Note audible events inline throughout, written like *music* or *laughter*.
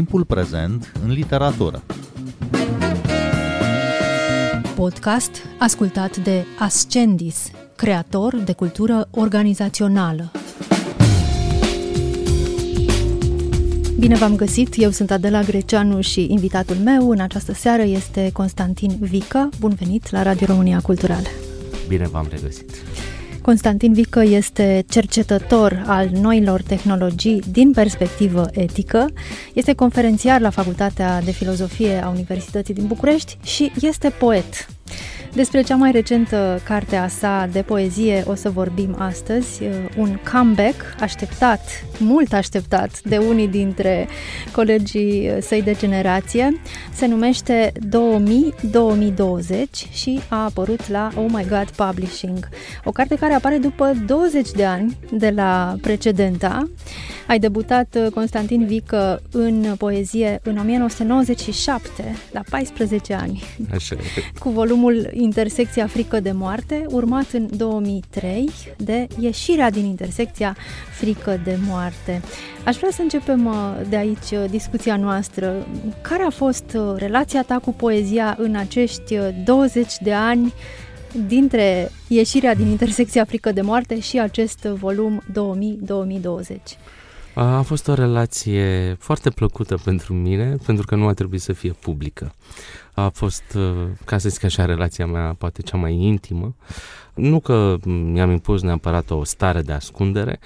Timpul prezent în literatură. Podcast ascultat de Ascendis, creator de cultură organizațională. Bine v-am găsit, eu sunt Adela Greceanu și invitatul meu în această seară este Constantin Vică. Bun venit la Radio România Cultural. Bine v-am regăsit. Constantin Vică este cercetător al noilor tehnologii din perspectivă etică, este conferențiar la Facultatea de Filozofie a Universității din București și este poet. Despre cea mai recentă carte a sa de poezie o să vorbim astăzi, uh, un comeback așteptat, mult așteptat de unii dintre colegii uh, săi de generație. Se numește 2000-2020 și a apărut la Oh My God Publishing. O carte care apare după 20 de ani de la precedenta. Ai debutat, uh, Constantin Vică, în poezie în 1997, la 14 ani. Așa Cu volumul Intersecția frică de moarte, urmat în 2003 de Ieșirea din intersecția frică de moarte. Aș vrea să începem uh, de aici uh, discuția noastră. Care a fost relația ta cu poezia în acești 20 de ani dintre Ieșirea din intersecția frică de moarte și acest volum 2000-2020? A fost o relație foarte plăcută pentru mine, pentru că nu a trebuit să fie publică. A fost, ca să zic așa, relația mea poate cea mai intimă. Nu că mi-am impus neapărat o stare de ascundere,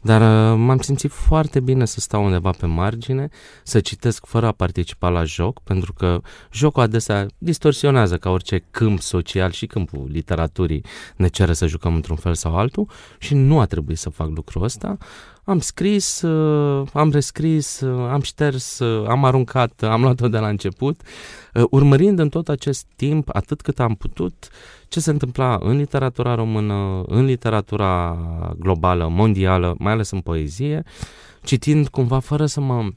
dar m-am simțit foarte bine să stau undeva pe margine, să citesc fără a participa la joc, pentru că jocul adesea distorsionează ca orice câmp social și câmpul literaturii ne cere să jucăm într-un fel sau altul și nu a trebuit să fac lucrul ăsta. Am scris, uh, am rescris, uh, am șters, uh, am aruncat, am luat-o de la început, urmărind în tot acest timp, atât cât am putut, ce se întâmpla în literatura română, în literatura globală, mondială, mai ales în poezie, citind cumva fără să mă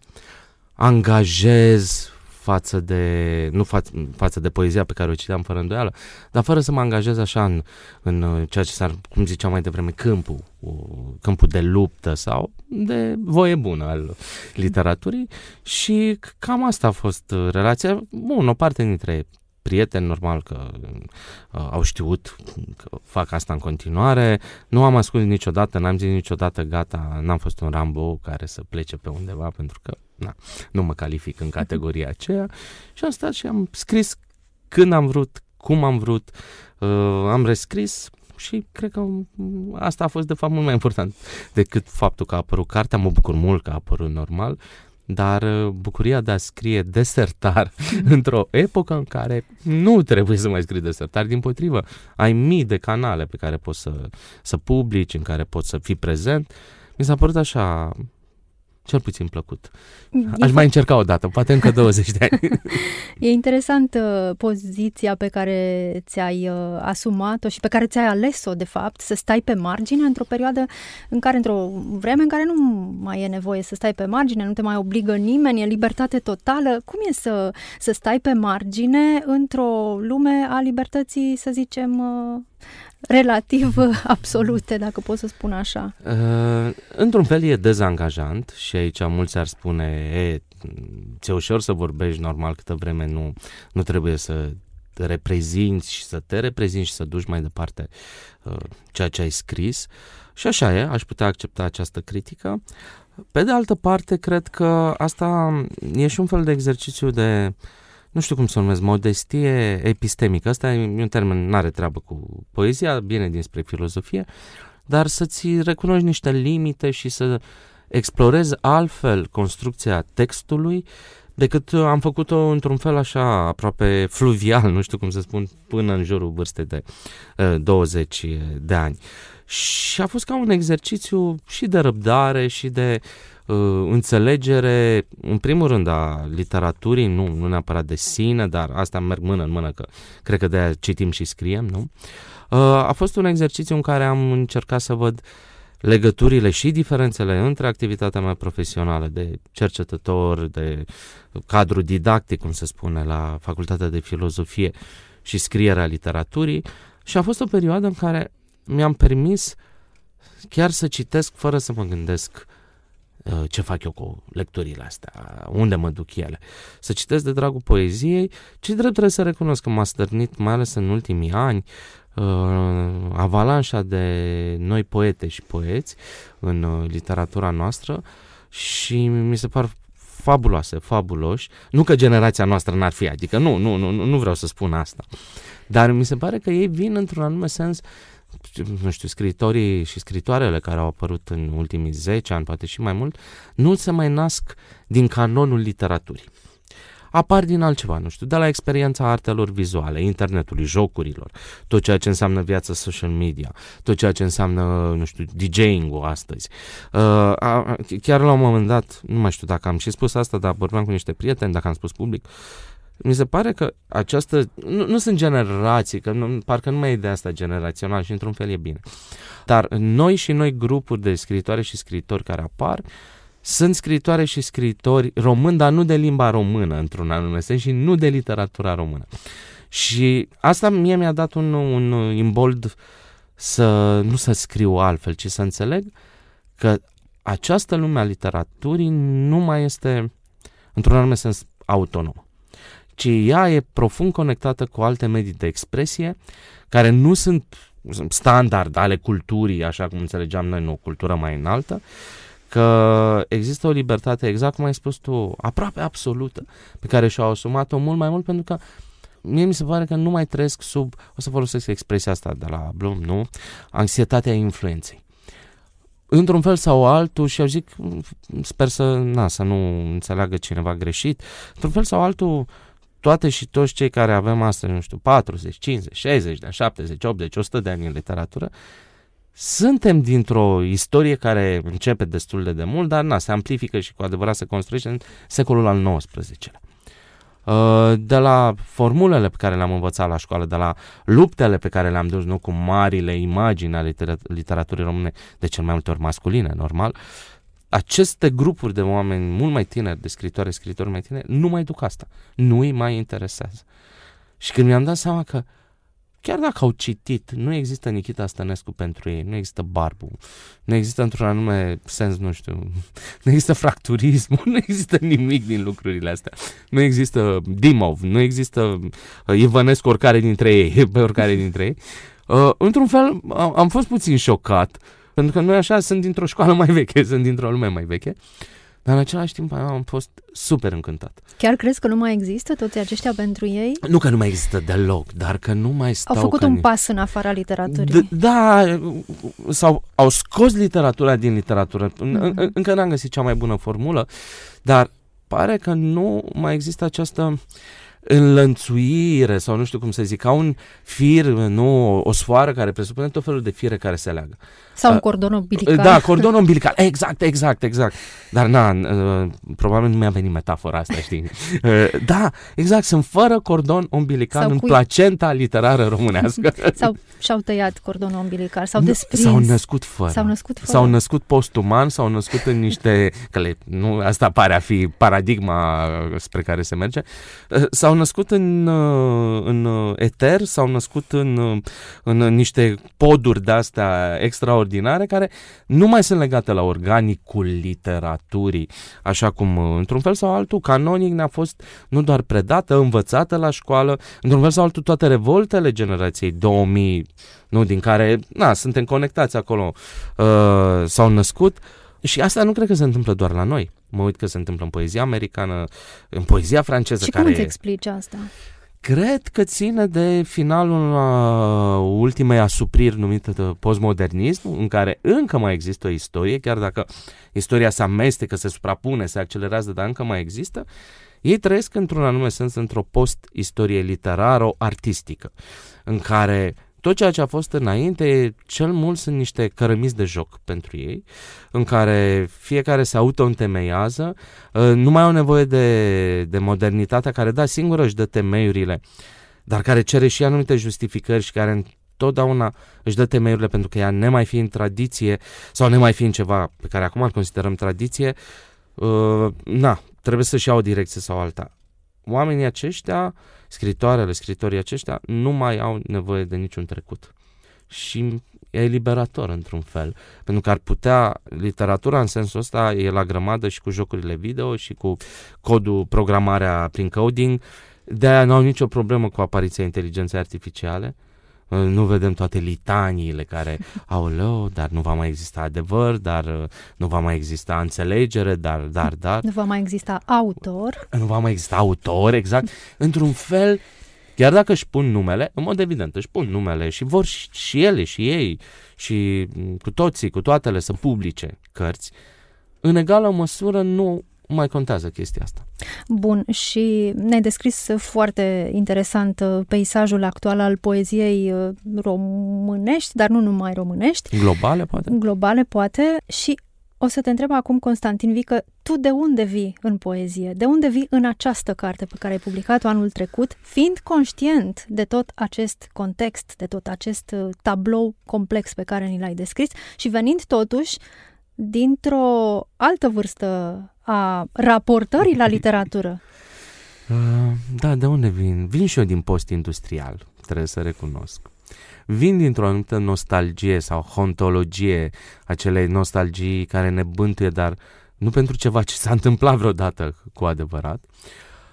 angajez față de, nu fa- față de poezia pe care o citeam fără îndoială, dar fără să mă angajez așa în, în ceea ce s-ar, cum ziceam mai devreme, câmpul, câmpul de luptă sau de voie bună al literaturii și cam asta a fost relația. Bun, o parte dintre prieteni, normal că uh, au știut că fac asta în continuare. Nu am ascuns niciodată, n-am zis niciodată gata, n-am fost un Rambo care să plece pe undeva pentru că na, nu mă calific în categoria aceea. Și am stat și am scris când am vrut, cum am vrut, uh, am rescris și cred că asta a fost de fapt mult mai important decât faptul că a apărut cartea. Mă bucur mult că a apărut normal, dar uh, bucuria de a scrie desertar *laughs* într-o epocă în care nu trebuie să mai scrii desertar, din potrivă, ai mii de canale pe care poți să, să publici, în care poți să fii prezent, mi s-a părut așa cel puțin plăcut. Aș mai încerca o dată, poate încă *laughs* 20 de ani. E interesant uh, poziția pe care ți-ai uh, asumat-o și pe care ți-ai ales-o, de fapt, să stai pe margine într-o perioadă în care, într-o vreme în care nu mai e nevoie să stai pe margine, nu te mai obligă nimeni, e libertate totală. Cum e să, să stai pe margine într-o lume a libertății, să zicem, uh, relativ absolute, dacă pot să spun așa. Uh, într-un fel e dezangajant și aici mulți ar spune, e, ți-e ușor să vorbești normal câtă vreme nu, nu trebuie să te reprezinți și să te reprezinți și să duci mai departe uh, ceea ce ai scris. Și așa e, aș putea accepta această critică. Pe de altă parte, cred că asta e și un fel de exercițiu de uh, nu știu cum să numesc, modestie epistemică. Asta e un termen, nu are treabă cu poezia, bine dinspre filozofie, dar să-ți recunoști niște limite și să explorezi altfel construcția textului decât am făcut-o într-un fel așa aproape fluvial, nu știu cum să spun, până în jurul vârstei de uh, 20 de ani. Și a fost ca un exercițiu și de răbdare și de uh, uh, înțelegere, în primul rând, a literaturii, nu, nu neapărat de sine, dar asta merg mână în mână, că cred că de-aia citim și scriem, nu? Uh, a fost un exercițiu în care am încercat să văd legăturile și diferențele între activitatea mea profesională de cercetător, de cadru didactic, cum se spune, la Facultatea de Filozofie și scrierea literaturii și a fost o perioadă în care mi-am permis chiar să citesc fără să mă gândesc uh, ce fac eu cu lecturile astea, unde mă duc ele. Să citesc de dragul poeziei, ce drept trebuie să recunosc că m-a stârnit, mai ales în ultimii ani, uh, avalanșa de noi poete și poeți în uh, literatura noastră și mi se par fabuloase, fabuloși. Nu că generația noastră n-ar fi, adică nu, nu, nu, nu vreau să spun asta. Dar mi se pare că ei vin într-un anume sens nu știu, scritorii și scritoarele care au apărut în ultimii 10 ani, poate și mai mult, nu se mai nasc din canonul literaturii. Apar din altceva, nu știu, de la experiența artelor vizuale, internetului, jocurilor, tot ceea ce înseamnă viața social media, tot ceea ce înseamnă, nu știu, DJing-ul astăzi. Uh, chiar la un moment dat, nu mai știu dacă am și spus asta, dar vorbeam cu niște prieteni, dacă am spus public, mi se pare că această, nu, nu sunt generații, că nu, parcă nu mai e de asta generațional și într-un fel e bine. Dar noi și noi grupuri de scritoare și scritori care apar, sunt scritoare și scritori români, dar nu de limba română, într-un anume sens, și nu de literatura română. Și asta mie mi-a dat un, un imbold să nu să scriu altfel, ci să înțeleg că această lume a literaturii nu mai este, într-un anume sens, autonomă ci ea e profund conectată cu alte medii de expresie care nu sunt standard ale culturii, așa cum înțelegeam noi, o cultură mai înaltă, că există o libertate, exact cum ai spus tu, aproape absolută, pe care și-au asumat-o mult mai mult pentru că mie mi se pare că nu mai trăiesc sub, o să folosesc expresia asta de la Bloom, nu? Anxietatea influenței. Într-un fel sau altul, și eu zic, sper să, na, să nu înțeleagă cineva greșit, într-un fel sau altul, toate și toți cei care avem astăzi, nu știu, 40, 50, 60 de 70, 80, 100 de ani în literatură, suntem dintr-o istorie care începe destul de demult, dar na, se amplifică și cu adevărat se construiește în secolul al XIX-lea. Uh, de la formulele pe care le-am învățat la școală, de la luptele pe care le-am dus nu, cu marile imagini ale literaturii române, de cel mai multe ori masculine, normal, uh, aceste grupuri de oameni mult mai tineri, de scritoare, scritori mai tineri, nu mai duc asta. Nu îi mai interesează. Și când mi-am dat seama că chiar dacă au citit, nu există Nikita Stănescu pentru ei, nu există Barbu, nu există într-un anume sens, nu știu, *laughs* nu există fracturism, *laughs* nu există nimic din lucrurile astea. Nu există Dimov, nu există uh, Ivănescu oricare dintre ei, pe *laughs* oricare dintre ei. Uh, într-un fel, am fost puțin șocat pentru că noi așa sunt dintr-o școală mai veche, *laughs* sunt dintr-o lume mai veche. Dar în același timp am fost super încântat. Chiar crezi că nu mai există toți aceștia pentru ei? Nu că nu mai există deloc, dar că nu mai stau... Au făcut un ni... pas în afara literaturii. D- da, sau au scos literatura din literatură. Mm-hmm. Încă n-am găsit cea mai bună formulă, dar pare că nu mai există această uh, înlănțuire sau nu știu cum să zic, ca un fir, nu, o sfoară care presupune tot felul de fire care se leagă. Sau un uh, cordon umbilical. Da, cordon umbilical, exact, exact, exact. Dar na, uh, probabil nu mi-a venit metafora asta, știi? *laughs* Uh, da, exact, sunt fără cordon umbilical sau în cui... placenta literară românească. *laughs* sau și-au tăiat cordonul umbilical, sau desprins. S-au născut fără. S-au născut fără. S-au născut postuman, s-au născut în niște, că le, nu, asta pare a fi paradigma spre care se merge, s-au născut în, în eter, s-au născut în, în niște poduri de-astea extraordinare extraordinare care nu mai sunt legate la organicul literaturii, așa cum într-un fel sau altul canonic ne-a fost nu doar predată, învățată la școală, într-un fel sau altul toate revoltele generației 2000, nu, din care, na, suntem conectați acolo, uh, s-au născut și asta nu cred că se întâmplă doar la noi. Mă uit că se întâmplă în poezia americană, în poezia franceză. Și care... cum îți explici asta? Cred că ține de finalul uh, ultimei asupriri numită de postmodernism, în care încă mai există o istorie, chiar dacă istoria se amestecă, se suprapune, se accelerează, dar încă mai există. Ei trăiesc într-un anume sens într-o post-istorie literară, artistică, în care tot ceea ce a fost înainte, cel mult sunt niște cărămizi de joc pentru ei, în care fiecare se auto-întemeiază, ă, nu mai au nevoie de, de modernitatea care, da, singură își dă temeiurile, dar care cere și anumite justificări și care întotdeauna își dă temeiurile pentru că ea nemai fi în tradiție sau nemai fi în ceva pe care acum îl considerăm tradiție, uh, na, trebuie să-și ia o direcție sau alta. Oamenii aceștia scritoarele, scritorii aceștia nu mai au nevoie de niciun trecut. Și e eliberator într-un fel, pentru că ar putea, literatura în sensul ăsta e la grămadă și cu jocurile video și cu codul, programarea prin coding, de aia nu au nicio problemă cu apariția inteligenței artificiale, nu vedem toate litaniile care, *laughs* aoleo, dar nu va mai exista adevăr, dar uh, nu va mai exista înțelegere, dar, dar, dar. Nu va mai exista autor. Nu va mai exista autor, exact. Într-un fel, chiar dacă își pun numele, în mod evident își pun numele și vor și, și ele și ei și mm, cu toții, cu toatele să publice cărți, în egală măsură nu mai contează chestia asta. Bun, și ne-ai descris foarte interesant uh, peisajul actual al poeziei uh, românești, dar nu numai românești. Globale, poate. Globale, poate. Și o să te întreb acum, Constantin Vică, tu de unde vii în poezie? De unde vii în această carte pe care ai publicat-o anul trecut, fiind conștient de tot acest context, de tot acest uh, tablou complex pe care ni l-ai descris și venind totuși dintr-o altă vârstă a raportării la literatură. Uh, da, de unde vin? Vin și eu din post-industrial, trebuie să recunosc. Vin dintr-o anumită nostalgie sau hontologie, acele nostalgii care ne bântuie, dar nu pentru ceva ce s-a întâmplat vreodată cu adevărat.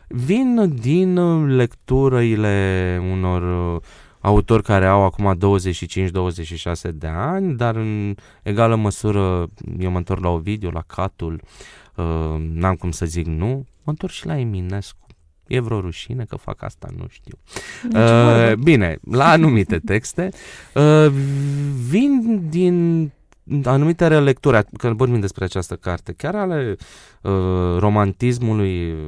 Vin din lecturile unor uh, autori care au acum 25-26 de ani, dar în egală măsură eu mă întorc la Ovidiu, la Catul, uh, n-am cum să zic nu, mă întorc și la Eminescu. E vreo rușine că fac asta? Nu știu. Uh, bine, la anumite texte uh, vin din anumite relecturi, când vorbim despre această carte, chiar ale uh, romantismului uh,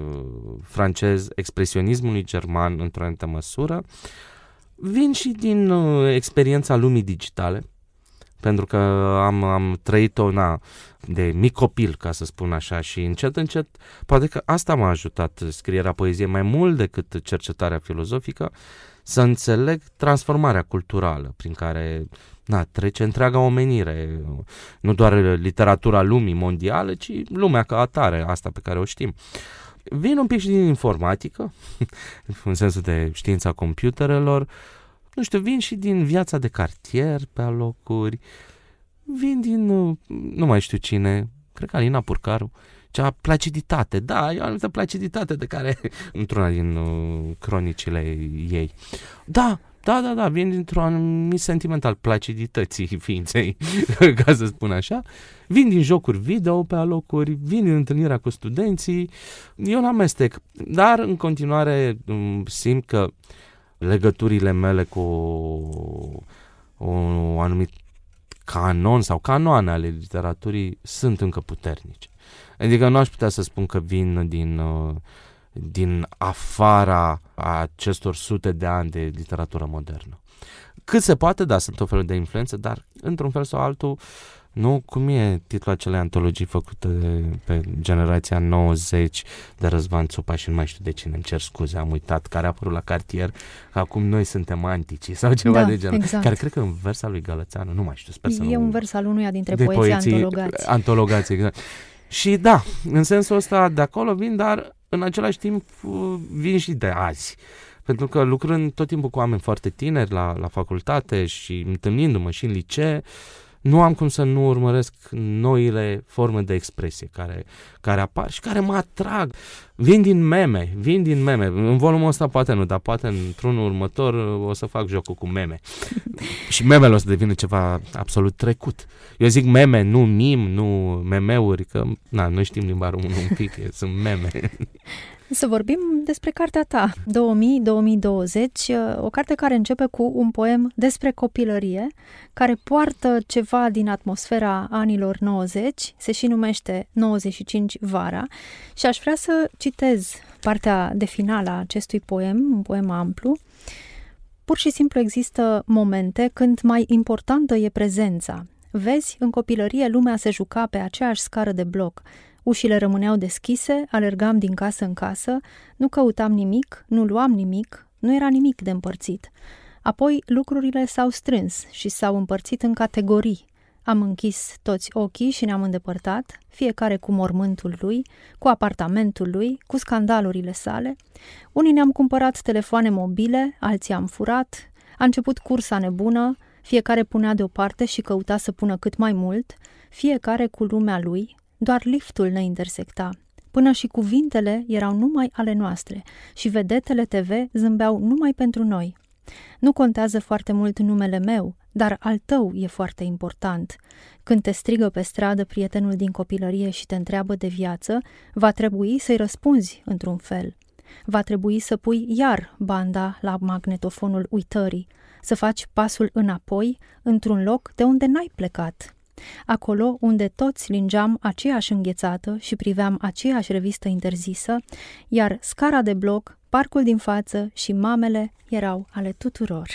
francez, expresionismului german într-o anumită măsură, vin și din uh, experiența lumii digitale, pentru că am, am trăit-o na, de mic copil, ca să spun așa, și încet, încet, poate că asta m-a ajutat scrierea poeziei mai mult decât cercetarea filozofică, să înțeleg transformarea culturală prin care na, trece întreaga omenire, nu doar literatura lumii mondiale, ci lumea ca atare, asta pe care o știm. Vin un pic și din informatică, *laughs* în sensul de știința computerelor, nu știu, vin și din viața de cartier pe alocuri, vin din, nu mai știu cine, cred că Alina Purcaru, cea placiditate, da, e o anumită placiditate de care, *laughs* într-una din uh, cronicile ei. Da, da, da, da, vin dintr-un anumit sentiment al placidității *laughs* ființei, *laughs* ca să spun așa. Vin din jocuri video pe alocuri, vin din întâlnirea cu studenții, e un amestec, dar în continuare um, simt că legăturile mele cu un anumit canon sau canoane ale literaturii sunt încă puternice. Adică nu aș putea să spun că vin din, uh, din afara acestor sute de ani de literatură modernă. Cât se poate, da, sunt o fel de influență, dar într-un fel sau altul nu, cum e titlul acelei antologii făcute pe generația 90 de Răzvan Țupa și nu mai știu de cine, îmi cer scuze, am uitat, care a apărut la cartier, că acum noi suntem antici sau ceva da, de genul. Exact. Care cred că în versa lui Gălățeanu, nu mai știu, sper să E nu... un vers al unuia dintre de poeții poeții antologați. Antologați, exact. Și da, în sensul ăsta de acolo vin, dar în același timp vin și de azi. Pentru că lucrând tot timpul cu oameni foarte tineri la, la facultate și întâlnindu-mă și în licee, nu am cum să nu urmăresc noile forme de expresie care, care apar și care mă atrag. Vin din meme, vin din meme. În volumul ăsta poate nu, dar poate într-unul următor o să fac jocul cu meme. *laughs* și memele o să devină ceva absolut trecut. Eu zic meme, nu mim, nu memeuri, că na, noi știm limba română un pic, sunt meme. *laughs* Să vorbim despre cartea ta, 2000-2020, o carte care începe cu un poem despre copilărie, care poartă ceva din atmosfera anilor 90, se și numește 95 vara și aș vrea să citez partea de finală a acestui poem, un poem amplu. Pur și simplu există momente când mai importantă e prezența. Vezi, în copilărie lumea se juca pe aceeași scară de bloc, Ușile rămâneau deschise, alergam din casă în casă, nu căutam nimic, nu luam nimic, nu era nimic de împărțit. Apoi lucrurile s-au strâns și s-au împărțit în categorii. Am închis toți ochii și ne-am îndepărtat, fiecare cu mormântul lui, cu apartamentul lui, cu scandalurile sale. Unii ne-am cumpărat telefoane mobile, alții am furat, a început cursa nebună, Fiecare punea deoparte și căuta să pună cât mai mult, fiecare cu lumea lui, doar liftul ne intersecta. Până și cuvintele erau numai ale noastre și vedetele TV zâmbeau numai pentru noi. Nu contează foarte mult numele meu, dar al tău e foarte important. Când te strigă pe stradă prietenul din copilărie și te întreabă de viață, va trebui să-i răspunzi într-un fel. Va trebui să pui iar banda la magnetofonul uitării, să faci pasul înapoi într-un loc de unde n-ai plecat. Acolo unde toți lingeam aceeași înghețată și priveam aceeași revistă interzisă, iar scara de bloc, parcul din față și mamele erau ale tuturor.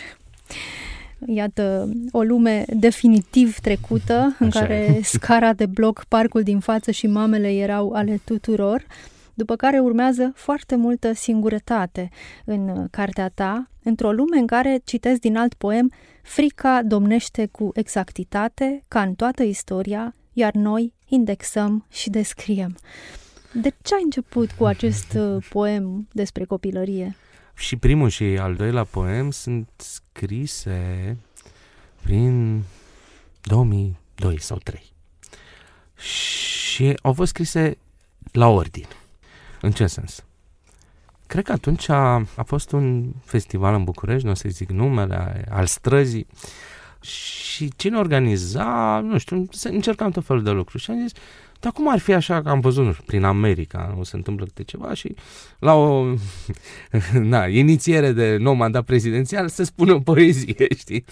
Iată, o lume definitiv trecută, în Așa care e. scara de bloc, parcul din față și mamele erau ale tuturor, după care urmează foarte multă singurătate în cartea ta, într-o lume în care, citesc din alt poem, frica domnește cu exactitate, ca în toată istoria, iar noi indexăm și descriem. De ce ai început cu acest uh, *laughs* poem despre copilărie? Și primul și al doilea poem sunt scrise prin 2002 sau 3. Și au fost scrise la ordine. În ce sens? Cred că atunci a, a fost un festival în București, nu o să zic numele, al străzii, și cine organiza, nu știu, încercam tot felul de lucruri și am zis, dar cum ar fi așa că am văzut, nu știu, prin America, o să întâmplă câte ceva și la o *laughs* na, inițiere de nou mandat prezidențial se spune o poezie, *laughs* știi?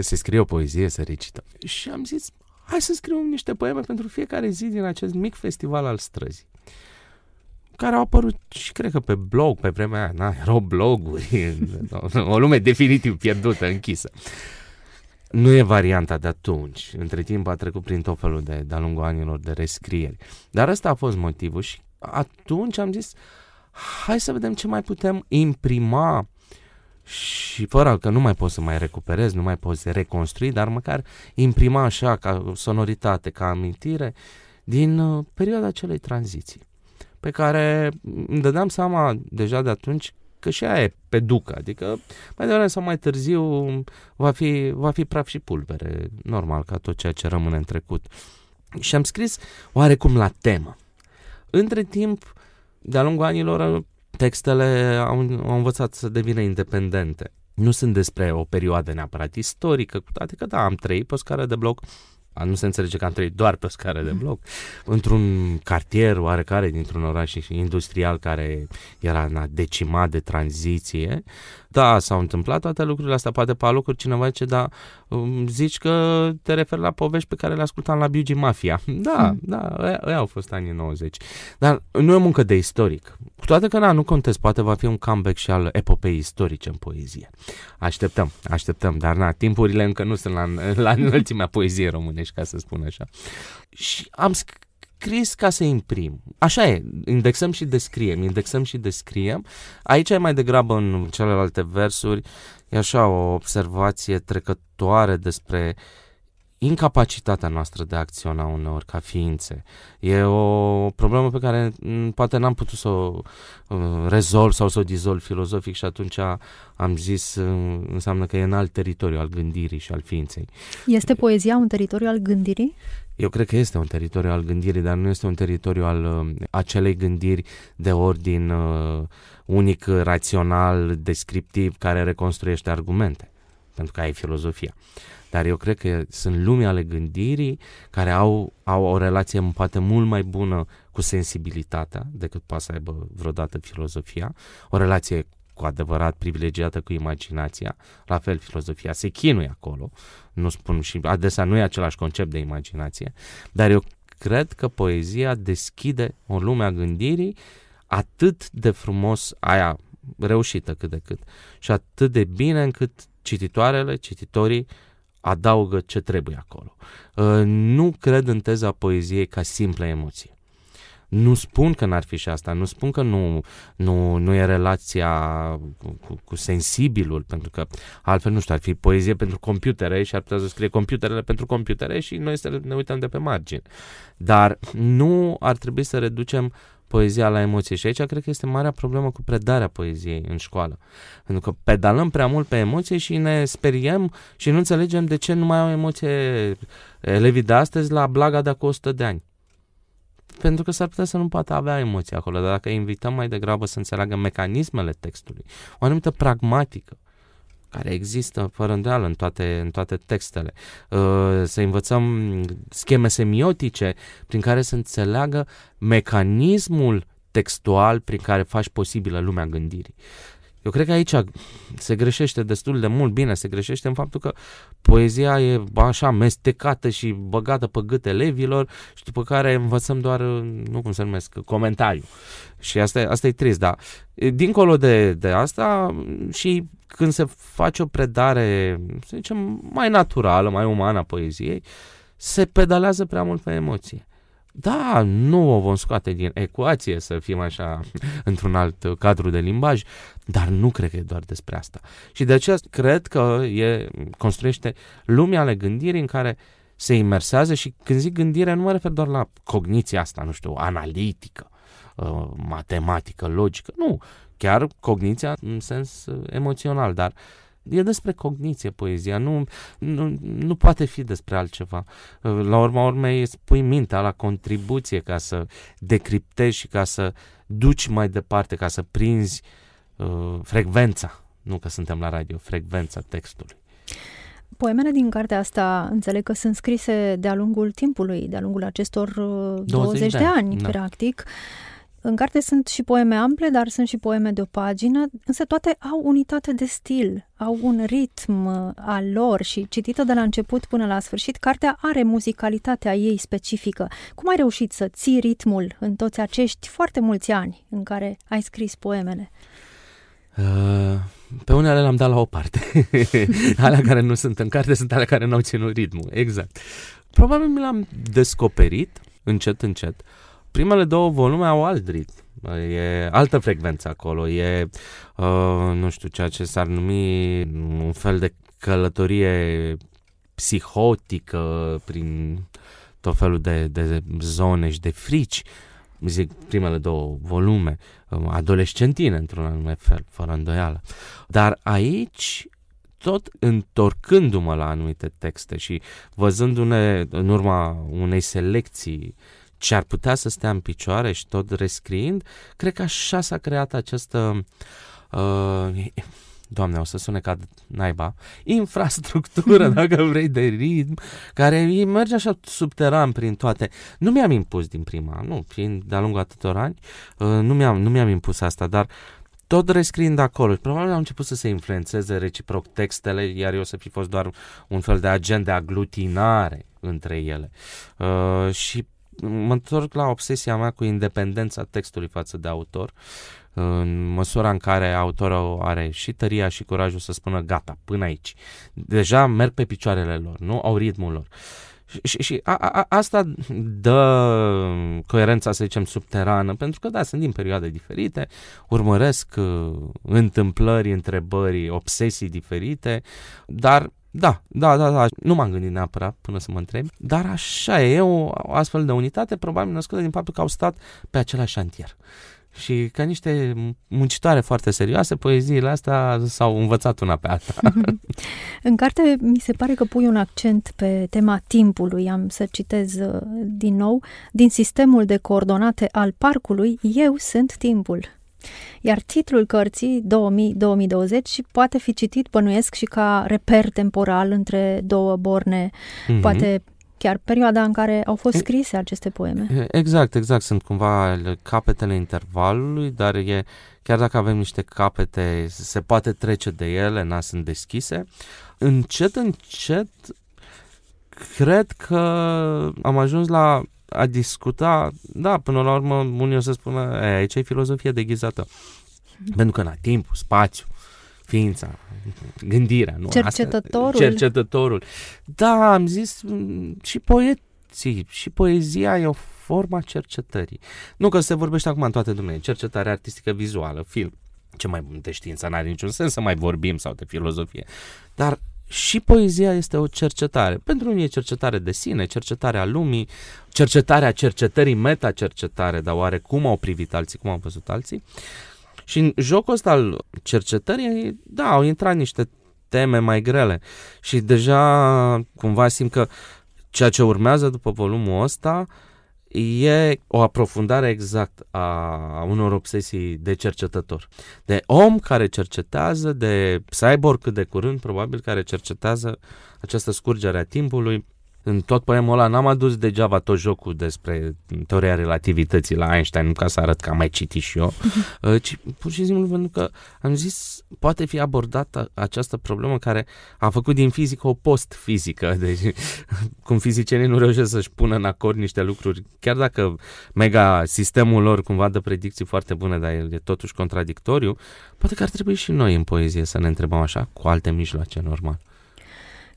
Se scrie o poezie, se recită. Și am zis, hai să scriu niște poeme pentru fiecare zi din acest mic festival al străzii care au apărut și cred că pe blog, pe vremea aia, na, *laughs* erau bloguri, o lume definitiv pierdută, închisă. Nu e varianta de atunci. Între timp a trecut prin tot felul de, de-a lungul anilor de rescrieri. Dar ăsta a fost motivul și atunci am zis, hai să vedem ce mai putem imprima și fără că nu mai poți să mai recuperezi, nu mai poți reconstrui, dar măcar imprima așa ca sonoritate, ca amintire din uh, perioada acelei tranziții pe care îmi dădeam seama deja de atunci că și aia e pe ducă, adică mai devreme sau mai târziu va fi, va fi praf și pulbere, normal, ca tot ceea ce rămâne în trecut. Și am scris oarecum la temă. Între timp, de-a lungul anilor, textele au, au învățat să devină independente. Nu sunt despre o perioadă neapărat istorică, cu toate că da, am trăit pe o scară de bloc nu se înțelege că am trăit doar pe o scară de bloc, într-un cartier oarecare dintr-un oraș industrial care era decimat de tranziție. Da, s-au întâmplat toate lucrurile astea, poate pe alocuri cineva zice, da, um, zici că te referi la povești pe care le ascultam la Biugi Mafia. *laughs* Da, hmm. da, ăia au fost anii 90. Dar nu e o muncă de istoric. Cu toate că, na, nu contez, poate va fi un comeback și al epopei istorice în poezie. Așteptăm, așteptăm, dar na, timpurile încă nu sunt la, la înălțimea poeziei românești, ca să spun așa. Și am scris ca să imprim. Așa e, indexăm și descriem, indexăm și descriem. Aici e mai degrabă în celelalte versuri, e așa o observație trecătoare despre uh, incapacitatea noastră de a acționa uneori ca ființe. E o problemă pe care poate n-am putut să o uh, rezolv sau să o dizolv filozofic și atunci am zis uh, înseamnă că e în alt teritoriu al gândirii și al ființei. Este poezia un teritoriu al gândirii? Eu cred că este un teritoriu al gândirii, dar nu este un teritoriu al uh, acelei gândiri de ordin uh, unic, rațional, descriptiv, care reconstruiește argumente, pentru că ai filozofia. Dar eu cred că sunt lumii ale gândirii care au, au o relație poate mult mai bună cu sensibilitatea decât poate să aibă vreodată filozofia, o relație cu adevărat privilegiată cu imaginația, la fel filozofia se chinuie acolo, nu spun și adesea nu e același concept de imaginație, dar eu cred că poezia deschide o lume a gândirii atât de frumos, aia reușită cât de cât, și atât de bine încât cititoarele, cititorii adaugă ce trebuie acolo. Uh, nu cred în teza poeziei ca simplă emoție. Nu spun că n-ar fi și asta, nu spun că nu, nu, nu e relația cu, cu, cu sensibilul, pentru că altfel, nu știu, ar fi poezie pentru computere și ar putea să scrie computerele pentru computere și noi să ne uităm de pe margine. Dar nu ar trebui să reducem poezia la emoție. Și aici cred că este marea problemă cu predarea poeziei în școală. Pentru că pedalăm prea mult pe emoție și ne speriem și nu înțelegem de ce nu mai au emoție elevii de astăzi la blaga de acum 100 de ani. Pentru că s-ar putea să nu poată avea emoție acolo, dar dacă invităm mai degrabă să înțeleagă mecanismele textului, o anumită pragmatică, care există fără îndoială în toate, în toate textele. Uh, să învățăm scheme semiotice prin care să înțeleagă mecanismul textual prin care faci posibilă lumea gândirii. Eu cred că aici se greșește destul de mult. Bine, se greșește în faptul că poezia e așa mestecată și băgată pe gât elevilor și după care învățăm doar, nu cum se numesc, comentariu. Și asta, asta e trist, dar dincolo de, de asta și când se face o predare, să zicem, mai naturală, mai umană a poeziei, se pedalează prea mult pe emoție. Da, nu o vom scoate din ecuație, să fim așa, *laughs* într-un alt cadru de limbaj, dar nu cred că e doar despre asta. Și de aceea cred că e, construiește lumea ale gândirii în care se imersează și când zic gândire nu mă refer doar la cogniția asta, nu știu, analitică, uh, matematică, logică, nu, chiar cogniția în sens uh, emoțional, dar e despre cogniție poezia, nu, nu, nu poate fi despre altceva. Uh, la urma urmei îți pui mintea la contribuție ca să decriptezi și ca să duci mai departe, ca să prinzi uh, frecvența, nu că suntem la radio, frecvența textului. Poemele din cartea asta înțeleg că sunt scrise de-a lungul timpului, de-a lungul acestor 20, uh, 20 de, de ani, da. practic. În carte sunt și poeme ample, dar sunt și poeme de o pagină, însă toate au unitate de stil, au un ritm uh, al lor și citită de la început până la sfârșit, cartea are muzicalitatea ei specifică. Cum ai reușit să ții ritmul în toți acești foarte mulți ani în care ai scris poemele? Uh, pe unele le-am dat la o parte. *laughs* alea care nu sunt în carte sunt alea care n-au ținut ritmul. Exact. Probabil mi l-am descoperit încet, încet. Primele două volume au alt ritm. E altă frecvență acolo. E, uh, nu știu, ceea ce s-ar numi un fel de călătorie psihotică prin tot felul de, de zone și de frici. Uh, zic, primele două volume, um, adolescentine într-un anume fel, fără îndoială. Dar aici, tot întorcându-mă la anumite texte și văzându-ne în urma unei selecții ce ar putea să stea în picioare și tot rescriind, cred că așa s-a creat această uh, Doamne, o să sune ca naiba, infrastructură, *laughs* dacă vrei, de ritm, care merge așa subteran prin toate. Nu mi-am impus din prima, nu, fiind de-a lungul atâtor ani, uh, nu mi-am, nu mi-am impus asta, dar tot rescriind acolo. Probabil am început să se influențeze reciproc textele, iar eu să fi fost doar un fel de agent de aglutinare între ele. Uh, și mă întorc la obsesia mea cu independența textului față de autor în măsura în care autorul are și tăria și curajul să spună gata, până aici. Deja merg pe picioarele lor, nu? Au ritmul lor. Și, și, și a, a, asta dă coerența, să zicem, subterană, pentru că, da, sunt din perioade diferite, urmăresc uh, întâmplări, întrebări, obsesii diferite, dar da, da, da, da, nu m-am gândit neapărat până să mă întreb, dar așa e, o, o astfel de unitate probabil născută din faptul că au stat pe același șantier și ca niște muncitoare foarte serioase, poeziile astea s-au învățat una pe alta. *laughs* în carte mi se pare că pui un accent pe tema timpului. Am să citez uh, din nou. Din sistemul de coordonate al parcului, eu sunt timpul. Iar titlul cărții 2000-2020 poate fi citit, bănuiesc, și ca reper temporal între două borne, mm-hmm. poate chiar perioada în care au fost scrise aceste poeme. Exact, exact. Sunt cumva capetele intervalului, dar e, chiar dacă avem niște capete, se poate trece de ele, n sunt deschise. Încet, încet, cred că am ajuns la a discuta, da, până la urmă, unii o să spună, e, aici e filozofie deghizată. Mm-hmm. Pentru că, na, timpul, spațiu, ființa, gândirea, nu? Cercetătorul. Asta, cercetătorul. Da, am zis mm, și poeții, și poezia e o forma cercetării. Nu că se vorbește acum în toate domeniile, cercetare artistică vizuală, film. Ce mai bun de știință, n-are niciun sens să mai vorbim sau de filozofie. Dar și poezia este o cercetare. Pentru unii e cercetare de sine, cercetarea lumii, cercetarea cercetării, meta-cercetare, dar oare cum au privit alții, cum au văzut alții. Și în jocul ăsta al cercetării, da, au intrat niște teme mai grele și deja cumva simt că ceea ce urmează după volumul ăsta e o aprofundare exact a unor obsesii de cercetător. De om care cercetează, de cyborg cât de curând, probabil, care cercetează această scurgere a timpului, în tot poemul ăla n-am adus degeaba tot jocul despre teoria relativității la Einstein, nu ca să arăt că am mai citit și eu, *laughs* uh, ci pur și simplu pentru că am zis poate fi abordată această problemă care a făcut din fizică o post-fizică, *laughs* deci cum fizicienii nu reușesc să-și pună în acord niște lucruri, chiar dacă mega sistemul lor cumva dă predicții foarte bune, dar el e totuși contradictoriu, poate că ar trebui și noi în poezie să ne întrebăm așa, cu alte mijloace normal.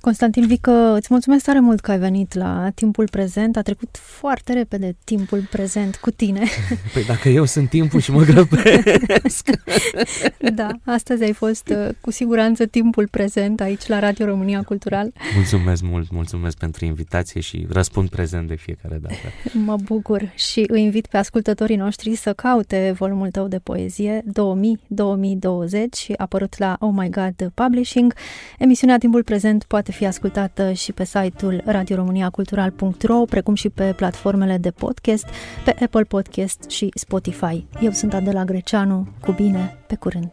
Constantin Vică, îți mulțumesc tare mult că ai venit la timpul prezent. A trecut foarte repede timpul prezent cu tine. *laughs* Păi dacă eu sunt timpul și mă grăbesc. *laughs* da, astăzi ai fost uh, cu siguranță timpul prezent aici la Radio România Cultural. Mulțumesc mult, mulțumesc pentru invitație și răspund prezent de fiecare dată. *laughs* Mă bucur și îi invit pe ascultătorii noștri să caute volumul tău de poezie 2000-2020, apărut la Oh My God Publishing. Emisiunea Timpul Prezent poate poate fi ascultată și pe site-ul radioromaniacultural.ro, precum și pe platformele de podcast, pe Apple Podcast și Spotify. Eu sunt Adela Greceanu, cu bine, pe curând!